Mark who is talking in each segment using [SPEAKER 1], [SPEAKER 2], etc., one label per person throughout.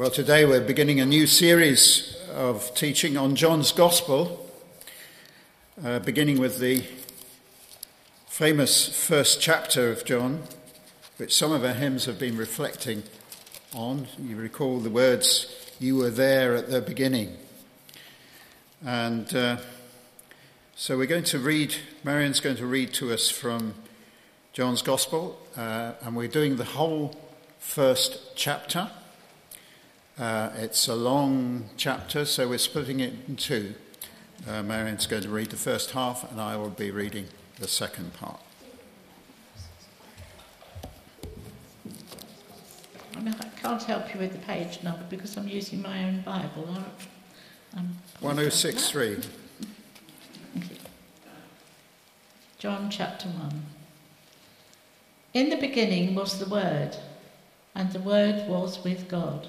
[SPEAKER 1] Well, today we're beginning a new series of teaching on John's Gospel, uh, beginning with the famous first chapter of John, which some of our hymns have been reflecting on. You recall the words, You were there at the beginning. And uh, so we're going to read, Marion's going to read to us from John's Gospel, uh, and we're doing the whole first chapter. Uh, it's a long chapter, so we're splitting it in two. Uh, Marion's going to read the first half, and I will be reading the second part.
[SPEAKER 2] I, mean, I can't help you with the page number because I'm using my own Bible. I'm
[SPEAKER 1] 1063.
[SPEAKER 2] John chapter 1. In the beginning was the Word, and the Word was with God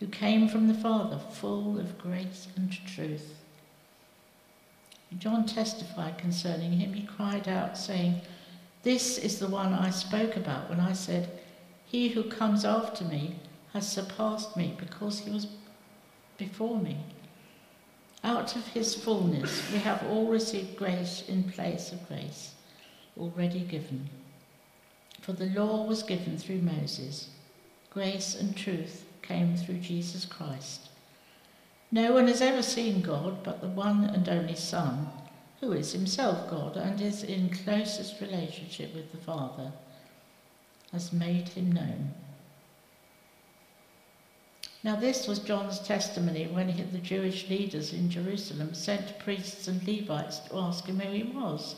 [SPEAKER 2] who came from the Father, full of grace and truth. John testified concerning him. He cried out, saying, This is the one I spoke about when I said, He who comes after me has surpassed me because he was before me. Out of his fullness we have all received grace in place of grace already given. For the law was given through Moses, grace and truth came through Jesus Christ. No one has ever seen God but the one and only Son, who is himself God and is in closest relationship with the Father, has made him known. Now, this was John's testimony when he, the Jewish leaders in Jerusalem sent priests and Levites to ask him who he was.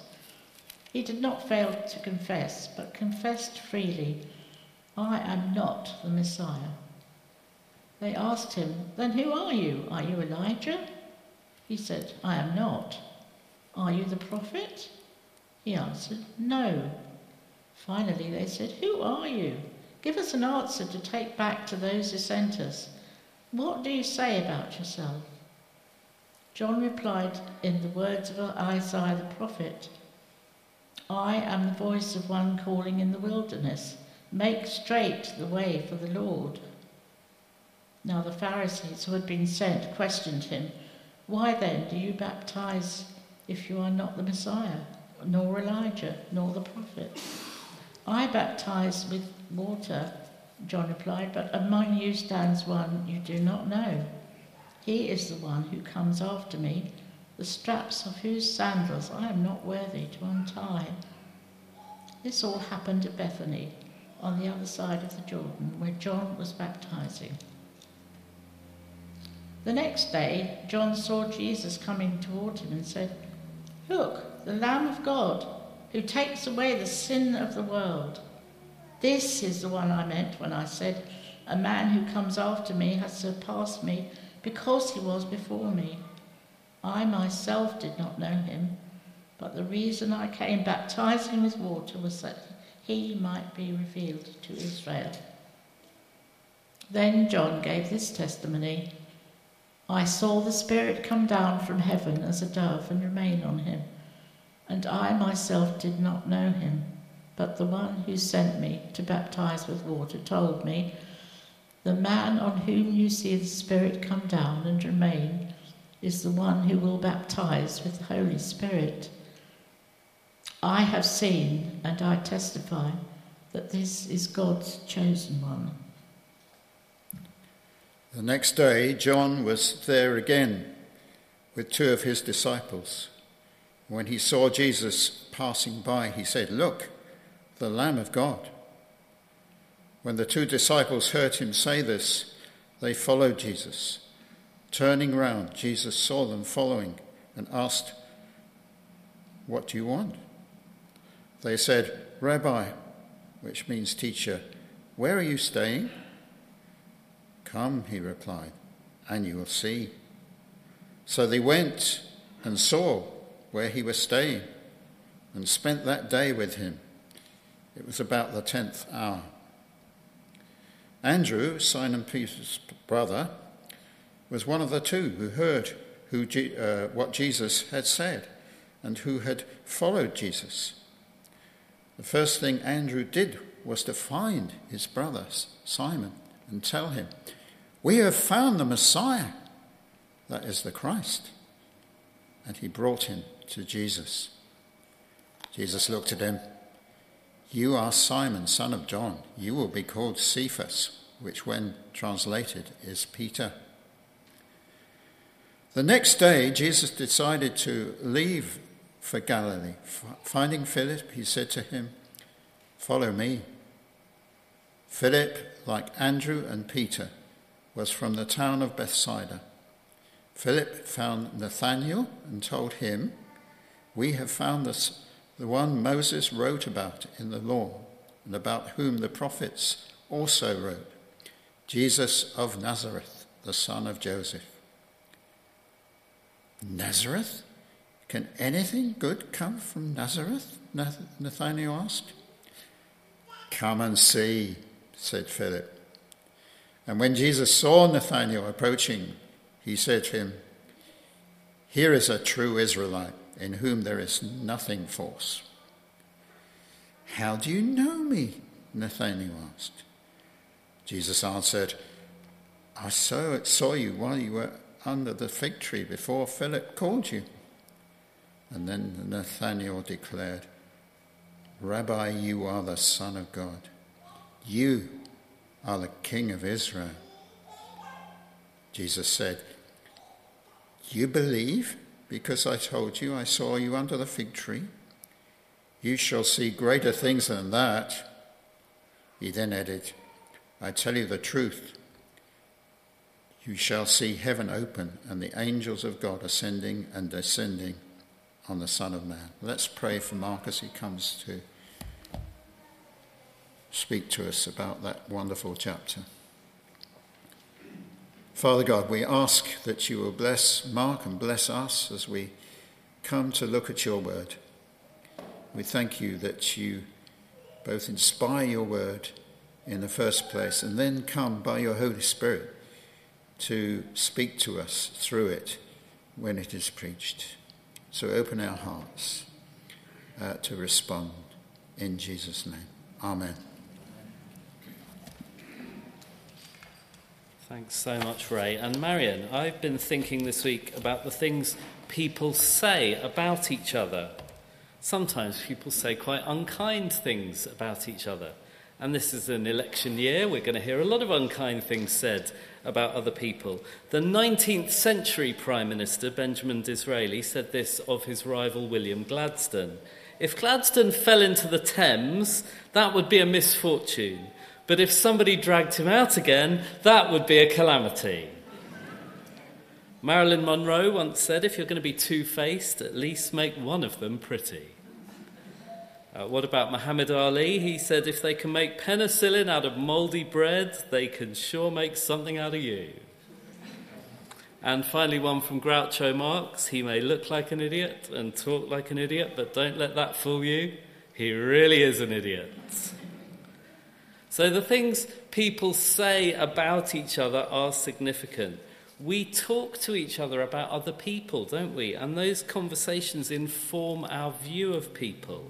[SPEAKER 2] He did not fail to confess, but confessed freely, I am not the Messiah. They asked him, Then who are you? Are you Elijah? He said, I am not. Are you the prophet? He answered, No. Finally, they said, Who are you? Give us an answer to take back to those who sent us. What do you say about yourself? John replied in the words of Isaiah the prophet I am the voice of one calling in the wilderness, make straight the way for the Lord. Now the Pharisees who had been sent questioned him, Why then do you baptize if you are not the Messiah, nor Elijah, nor the prophet? I baptize with water, John replied, but among you stands one you do not know. He is the one who comes after me, the straps of whose sandals I am not worthy to untie. This all happened at Bethany, on the other side of the Jordan, where John was baptizing. The next day, John saw Jesus coming toward him and said, Look, the Lamb of God, who takes away the sin of the world. This is the one I meant when I said, A man who comes after me has surpassed me because he was before me. I myself did not know him, but the reason I came baptizing with water was that he might be revealed to Israel. Then John gave this testimony. I saw the Spirit come down from heaven as a dove and remain on him. And I myself did not know him, but the one who sent me to baptize with water told me, The man on whom you see the Spirit come down and remain is the one who will baptize with the Holy Spirit. I have seen and I testify that this is God's chosen one.
[SPEAKER 1] The next day, John was there again with two of his disciples. When he saw Jesus passing by, he said, Look, the Lamb of God. When the two disciples heard him say this, they followed Jesus. Turning round, Jesus saw them following and asked, What do you want? They said, Rabbi, which means teacher, where are you staying? Come, he replied, and you will see. So they went and saw where he was staying and spent that day with him. It was about the tenth hour. Andrew, Simon Peter's brother, was one of the two who heard who, uh, what Jesus had said and who had followed Jesus. The first thing Andrew did was to find his brother Simon and tell him, we have found the Messiah, that is the Christ. And he brought him to Jesus. Jesus looked at him. You are Simon, son of John. You will be called Cephas, which, when translated, is Peter. The next day, Jesus decided to leave for Galilee. Finding Philip, he said to him, Follow me. Philip, like Andrew and Peter, was from the town of Bethsaida. Philip found Nathanael and told him, We have found this, the one Moses wrote about in the law, and about whom the prophets also wrote, Jesus of Nazareth, the son of Joseph. Nazareth? Can anything good come from Nazareth? Nathanael asked. Come and see, said Philip. And when Jesus saw Nathanael approaching, he said to him, Here is a true Israelite in whom there is nothing false. How do you know me? Nathanael asked. Jesus answered, I saw, saw you while you were under the fig tree before Philip called you. And then Nathanael declared, Rabbi, you are the Son of God. You are the King of Israel. Jesus said, You believe because I told you I saw you under the fig tree? You shall see greater things than that. He then added, I tell you the truth. You shall see heaven open and the angels of God ascending and descending on the Son of Man. Let's pray for Mark as he comes to speak to us about that wonderful chapter. Father God, we ask that you will bless Mark and bless us as we come to look at your word. We thank you that you both inspire your word in the first place and then come by your Holy Spirit to speak to us through it when it is preached. So open our hearts uh, to respond in Jesus' name. Amen.
[SPEAKER 3] Thanks so much, Ray. And Marion, I've been thinking this week about the things people say about each other. Sometimes people say quite unkind things about each other. And this is an election year. We're going to hear a lot of unkind things said about other people. The 19th century Prime Minister, Benjamin Disraeli, said this of his rival William Gladstone. If Gladstone fell into the Thames, that would be a misfortune. But if somebody dragged him out again, that would be a calamity. Marilyn Monroe once said, if you're going to be two faced, at least make one of them pretty. Uh, what about Muhammad Ali? He said, if they can make penicillin out of mouldy bread, they can sure make something out of you. And finally, one from Groucho Marx. He may look like an idiot and talk like an idiot, but don't let that fool you. He really is an idiot. So the things people say about each other are significant. we talk to each other about other people, don't we? And those conversations inform our view of people.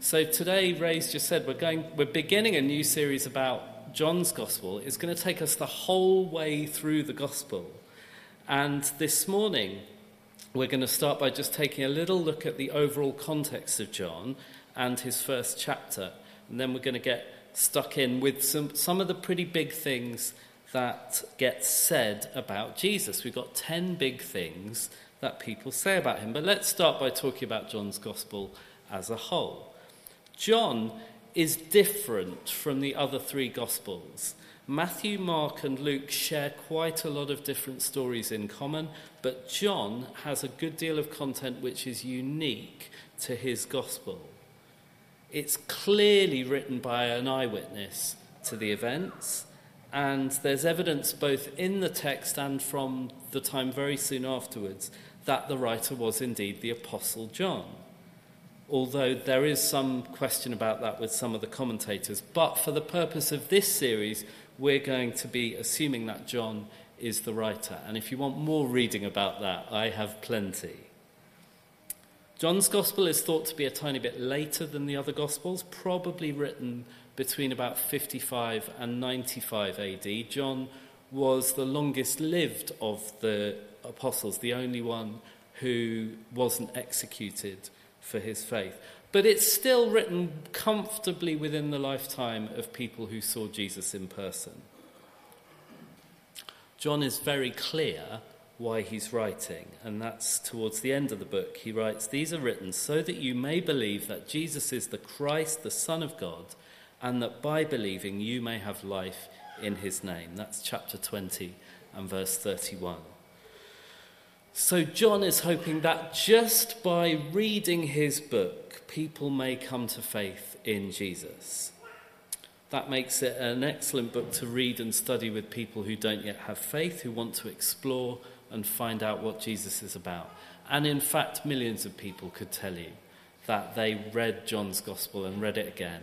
[SPEAKER 3] So today, Ray's just said we're going, we're beginning a new series about John's Gospel. It's going to take us the whole way through the Gospel. And this morning, we're going to start by just taking a little look at the overall context of John and his first chapter. And then we're going to get stuck in with some, some of the pretty big things that get said about Jesus. We've got 10 big things that people say about him. But let's start by talking about John's gospel as a whole. John is different from the other three gospels. Matthew, Mark, and Luke share quite a lot of different stories in common, but John has a good deal of content which is unique to his gospel. It's clearly written by an eyewitness to the events, and there's evidence both in the text and from the time very soon afterwards that the writer was indeed the Apostle John. Although there is some question about that with some of the commentators. But for the purpose of this series, we're going to be assuming that John is the writer. And if you want more reading about that, I have plenty. John's Gospel is thought to be a tiny bit later than the other Gospels, probably written between about 55 and 95 AD. John was the longest lived of the apostles, the only one who wasn't executed for his faith. But it's still written comfortably within the lifetime of people who saw Jesus in person. John is very clear why he's writing, and that's towards the end of the book. He writes, These are written so that you may believe that Jesus is the Christ, the Son of God and that by believing you may have life in his name. That's chapter 20 and verse 31. So, John is hoping that just by reading his book, people may come to faith in Jesus. That makes it an excellent book to read and study with people who don't yet have faith, who want to explore and find out what Jesus is about. And in fact, millions of people could tell you that they read John's Gospel and read it again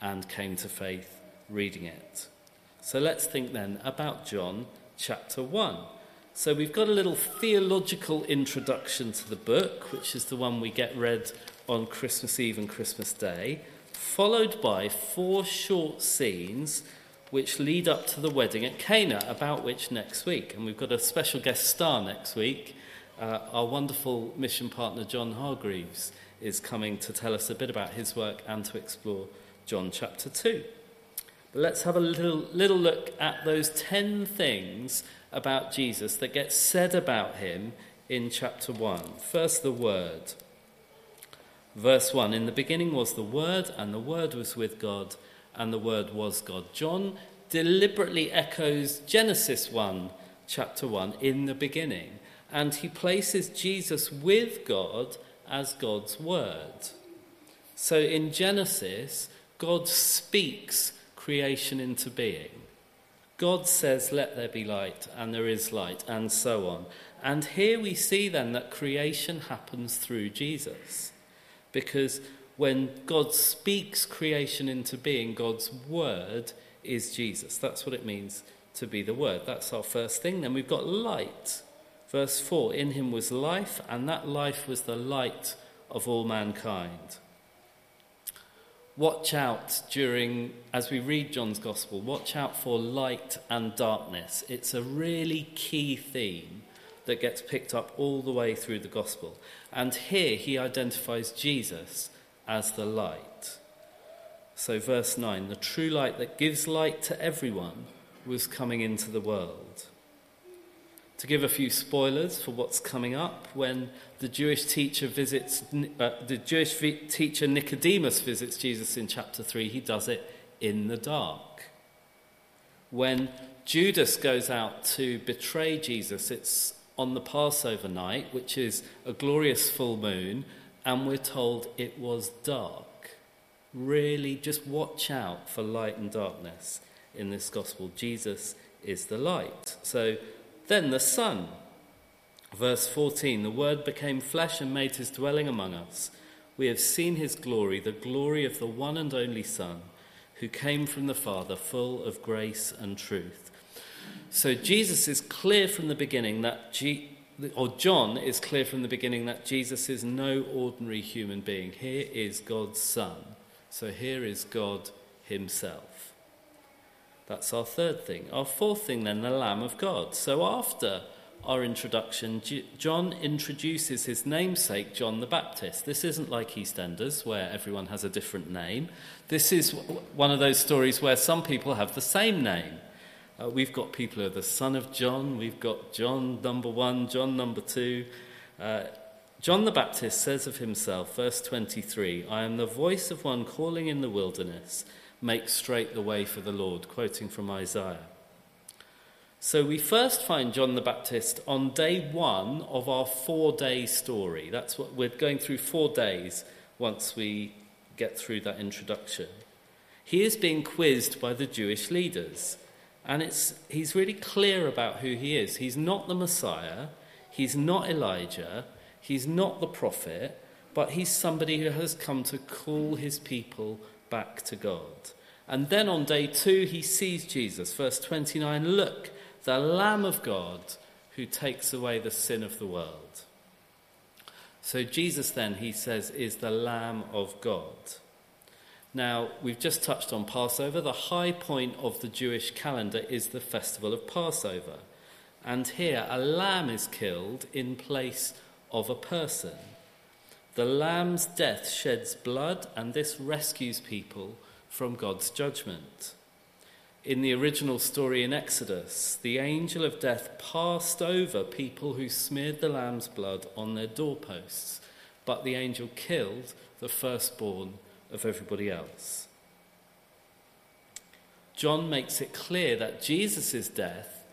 [SPEAKER 3] and came to faith reading it. So let's think then about John chapter 1. So we've got a little theological introduction to the book, which is the one we get read on Christmas Eve and Christmas Day, followed by four short scenes which lead up to the wedding at Cana, about which next week. And we've got a special guest star next week. Uh, our wonderful mission partner, John Hargreaves, is coming to tell us a bit about his work and to explore John chapter 2. But let's have a little, little look at those 10 things about Jesus that get said about him in chapter 1. First, the Word. Verse 1 In the beginning was the Word, and the Word was with God, and the Word was God. John deliberately echoes Genesis 1, chapter 1, in the beginning, and he places Jesus with God as God's Word. So in Genesis, God speaks creation into being. God says, Let there be light, and there is light, and so on. And here we see then that creation happens through Jesus. Because when God speaks creation into being, God's word is Jesus. That's what it means to be the word. That's our first thing. Then we've got light. Verse 4 In him was life, and that life was the light of all mankind watch out during, as we read John's Gospel, watch out for light and darkness. It's a really key theme that gets picked up all the way through the Gospel. And here he identifies Jesus as the light. So, verse 9 the true light that gives light to everyone was coming into the world. To give a few spoilers for what's coming up, when the Jewish teacher visits, uh, the Jewish teacher Nicodemus visits Jesus in chapter 3, he does it in the dark. When Judas goes out to betray Jesus, it's on the Passover night, which is a glorious full moon, and we're told it was dark. Really, just watch out for light and darkness in this gospel. Jesus is the light. So then the Son. Verse 14 The Word became flesh and made his dwelling among us. We have seen his glory, the glory of the one and only Son, who came from the Father, full of grace and truth. So Jesus is clear from the beginning that or John is clear from the beginning that Jesus is no ordinary human being. Here is God's Son. So here is God Himself. That's our third thing. Our fourth thing, then, the Lamb of God. So after our introduction, John introduces his namesake, John the Baptist. This isn't like EastEnders, where everyone has a different name. This is one of those stories where some people have the same name. Uh, we've got people who are the son of John, we've got John number one, John number two. Uh, John the Baptist says of himself, verse 23, I am the voice of one calling in the wilderness, make straight the way for the Lord, quoting from Isaiah. So we first find John the Baptist on day one of our four day story. That's what we're going through four days once we get through that introduction. He is being quizzed by the Jewish leaders. And it's, he's really clear about who he is. He's not the Messiah, he's not Elijah, he's not the prophet, but he's somebody who has come to call his people back to God. And then on day two, he sees Jesus. Verse 29 Look, the Lamb of God who takes away the sin of the world. So Jesus, then, he says, is the Lamb of God. Now, we've just touched on Passover. The high point of the Jewish calendar is the festival of Passover. And here, a lamb is killed in place of a person. The lamb's death sheds blood, and this rescues people from God's judgment. In the original story in Exodus, the angel of death passed over people who smeared the lamb's blood on their doorposts, but the angel killed the firstborn of everybody else. John makes it clear that Jesus' death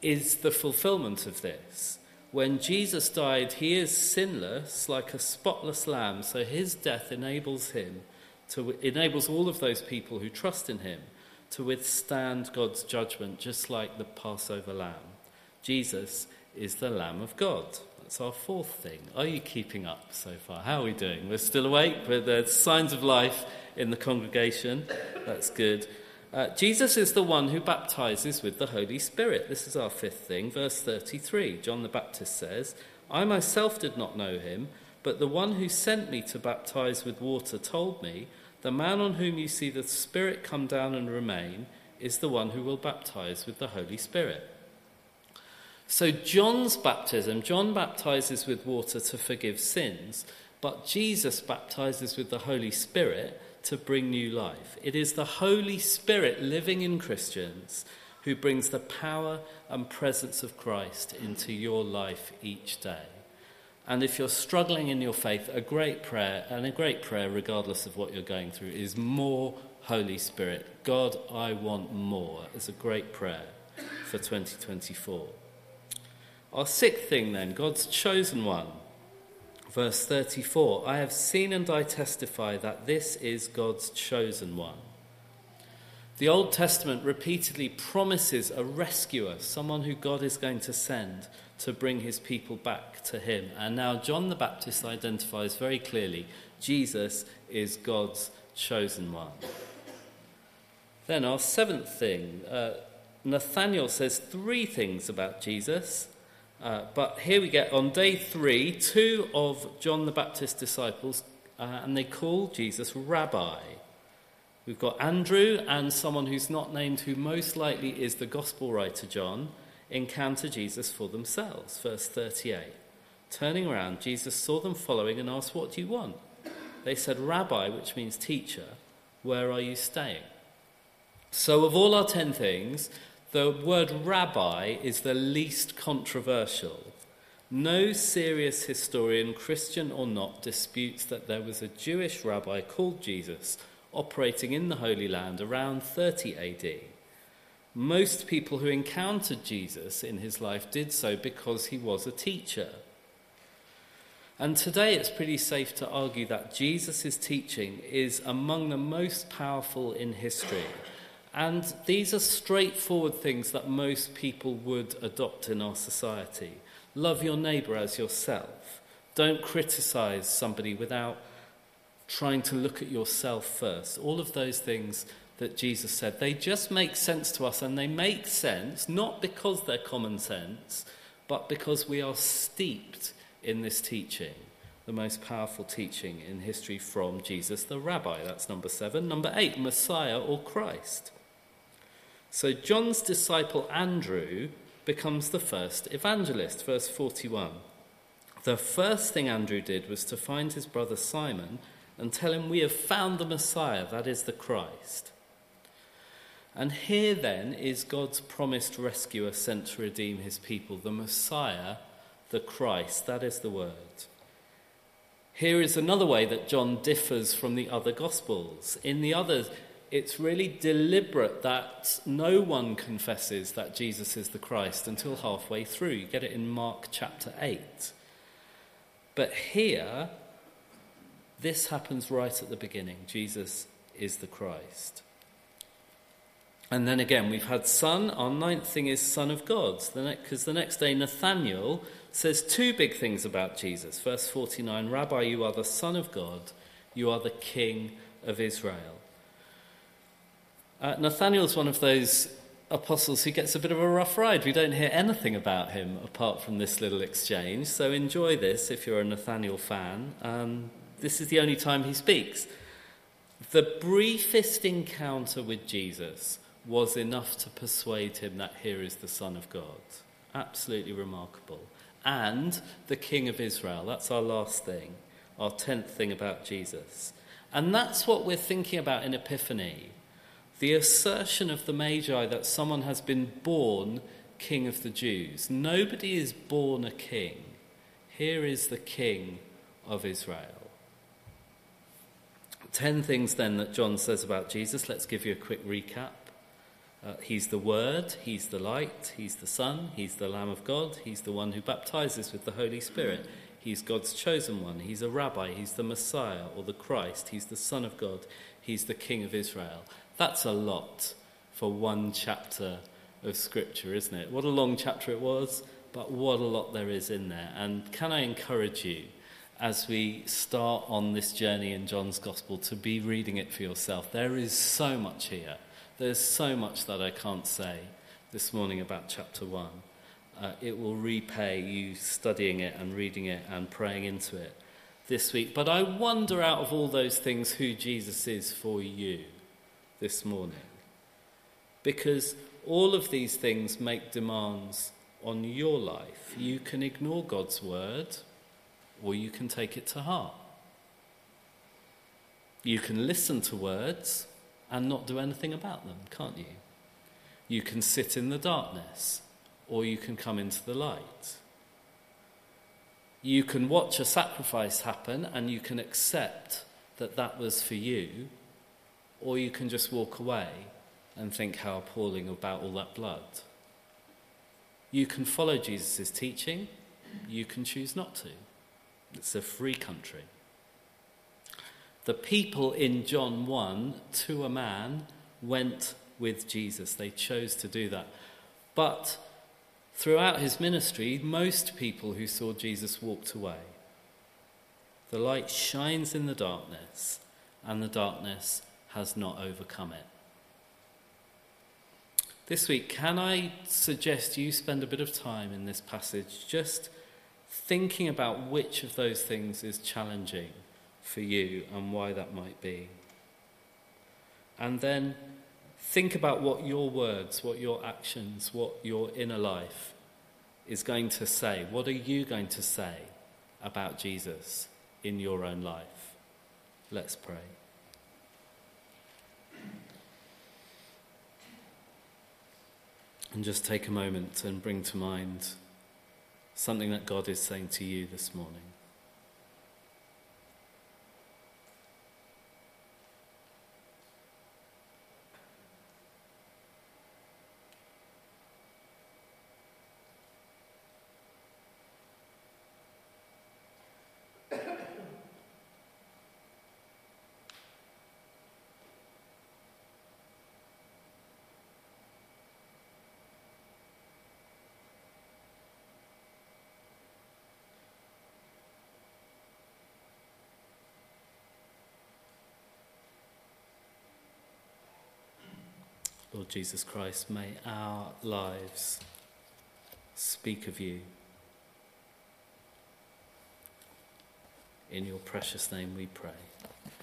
[SPEAKER 3] is the fulfillment of this. When Jesus died, he is sinless, like a spotless lamb, so his death enables him to enables all of those people who trust in him to withstand God's judgment just like the Passover lamb. Jesus is the lamb of God. That's our fourth thing. Are you keeping up so far? How are we doing? We're still awake, but there's signs of life in the congregation. That's good. Uh, Jesus is the one who baptizes with the Holy Spirit. This is our fifth thing. Verse 33 John the Baptist says, I myself did not know him, but the one who sent me to baptize with water told me, The man on whom you see the Spirit come down and remain is the one who will baptize with the Holy Spirit. So, John's baptism, John baptizes with water to forgive sins, but Jesus baptizes with the Holy Spirit to bring new life. It is the Holy Spirit living in Christians who brings the power and presence of Christ into your life each day. And if you're struggling in your faith, a great prayer, and a great prayer, regardless of what you're going through, is more Holy Spirit. God, I want more, is a great prayer for 2024. Our sixth thing, then, God's chosen one. Verse 34 I have seen and I testify that this is God's chosen one. The Old Testament repeatedly promises a rescuer, someone who God is going to send to bring his people back to him. And now John the Baptist identifies very clearly Jesus is God's chosen one. Then, our seventh thing uh, Nathaniel says three things about Jesus. Uh, but here we get on day three, two of John the Baptist's disciples, uh, and they call Jesus Rabbi. We've got Andrew and someone who's not named, who most likely is the gospel writer John, encounter Jesus for themselves. Verse 38. Turning around, Jesus saw them following and asked, What do you want? They said, Rabbi, which means teacher, where are you staying? So, of all our ten things, the word rabbi is the least controversial. No serious historian, Christian or not, disputes that there was a Jewish rabbi called Jesus operating in the Holy Land around 30 AD. Most people who encountered Jesus in his life did so because he was a teacher. And today it's pretty safe to argue that Jesus' teaching is among the most powerful in history. And these are straightforward things that most people would adopt in our society. Love your neighbour as yourself. Don't criticize somebody without trying to look at yourself first. All of those things that Jesus said, they just make sense to us, and they make sense not because they're common sense, but because we are steeped in this teaching, the most powerful teaching in history from Jesus the Rabbi. That's number seven. Number eight, Messiah or Christ. So John's disciple Andrew becomes the first evangelist, verse 41. The first thing Andrew did was to find his brother Simon and tell him, We have found the Messiah, that is the Christ. And here then is God's promised rescuer sent to redeem his people, the Messiah, the Christ, that is the word. Here is another way that John differs from the other Gospels. In the others, it's really deliberate that no one confesses that Jesus is the Christ until halfway through. You get it in Mark chapter 8. But here, this happens right at the beginning. Jesus is the Christ. And then again, we've had Son. Our ninth thing is Son of God. Because the, the next day, Nathaniel says two big things about Jesus. Verse 49 Rabbi, you are the Son of God, you are the King of Israel. Uh, Nathaniel's one of those apostles who gets a bit of a rough ride. We don't hear anything about him apart from this little exchange. So enjoy this if you're a Nathaniel fan. Um, this is the only time he speaks. The briefest encounter with Jesus was enough to persuade him that here is the Son of God. Absolutely remarkable. And the King of Israel. That's our last thing, our tenth thing about Jesus. And that's what we're thinking about in Epiphany the assertion of the Magi that someone has been born King of the Jews. Nobody is born a king. Here is the King of Israel. Ten things then that John says about Jesus. Let's give you a quick recap. Uh, he's the Word, He's the light, He's the Son, He's the Lamb of God, He's the one who baptizes with the Holy Spirit. He's God's chosen one. He's a rabbi. He's the Messiah or the Christ. He's the Son of God. He's the King of Israel. That's a lot for one chapter of Scripture, isn't it? What a long chapter it was, but what a lot there is in there. And can I encourage you, as we start on this journey in John's Gospel, to be reading it for yourself? There is so much here. There's so much that I can't say this morning about chapter 1. Uh, it will repay you studying it and reading it and praying into it this week. But I wonder, out of all those things, who Jesus is for you this morning. Because all of these things make demands on your life. You can ignore God's word or you can take it to heart. You can listen to words and not do anything about them, can't you? You can sit in the darkness or you can come into the light. You can watch a sacrifice happen and you can accept that that was for you or you can just walk away and think how appalling about all that blood. You can follow Jesus' teaching, you can choose not to. It's a free country. The people in John 1, to a man, went with Jesus. They chose to do that. But throughout his ministry, most people who saw Jesus walked away. The light shines in the darkness, and the darkness has not overcome it. This week, can I suggest you spend a bit of time in this passage just thinking about which of those things is challenging for you and why that might be? And then think about what your words, what your actions, what your inner life is going to say. What are you going to say about Jesus in your own life? Let's pray. And just take a moment and bring to mind something that God is saying to you this morning. Lord Jesus Christ, may our lives speak of you. In your precious name we pray.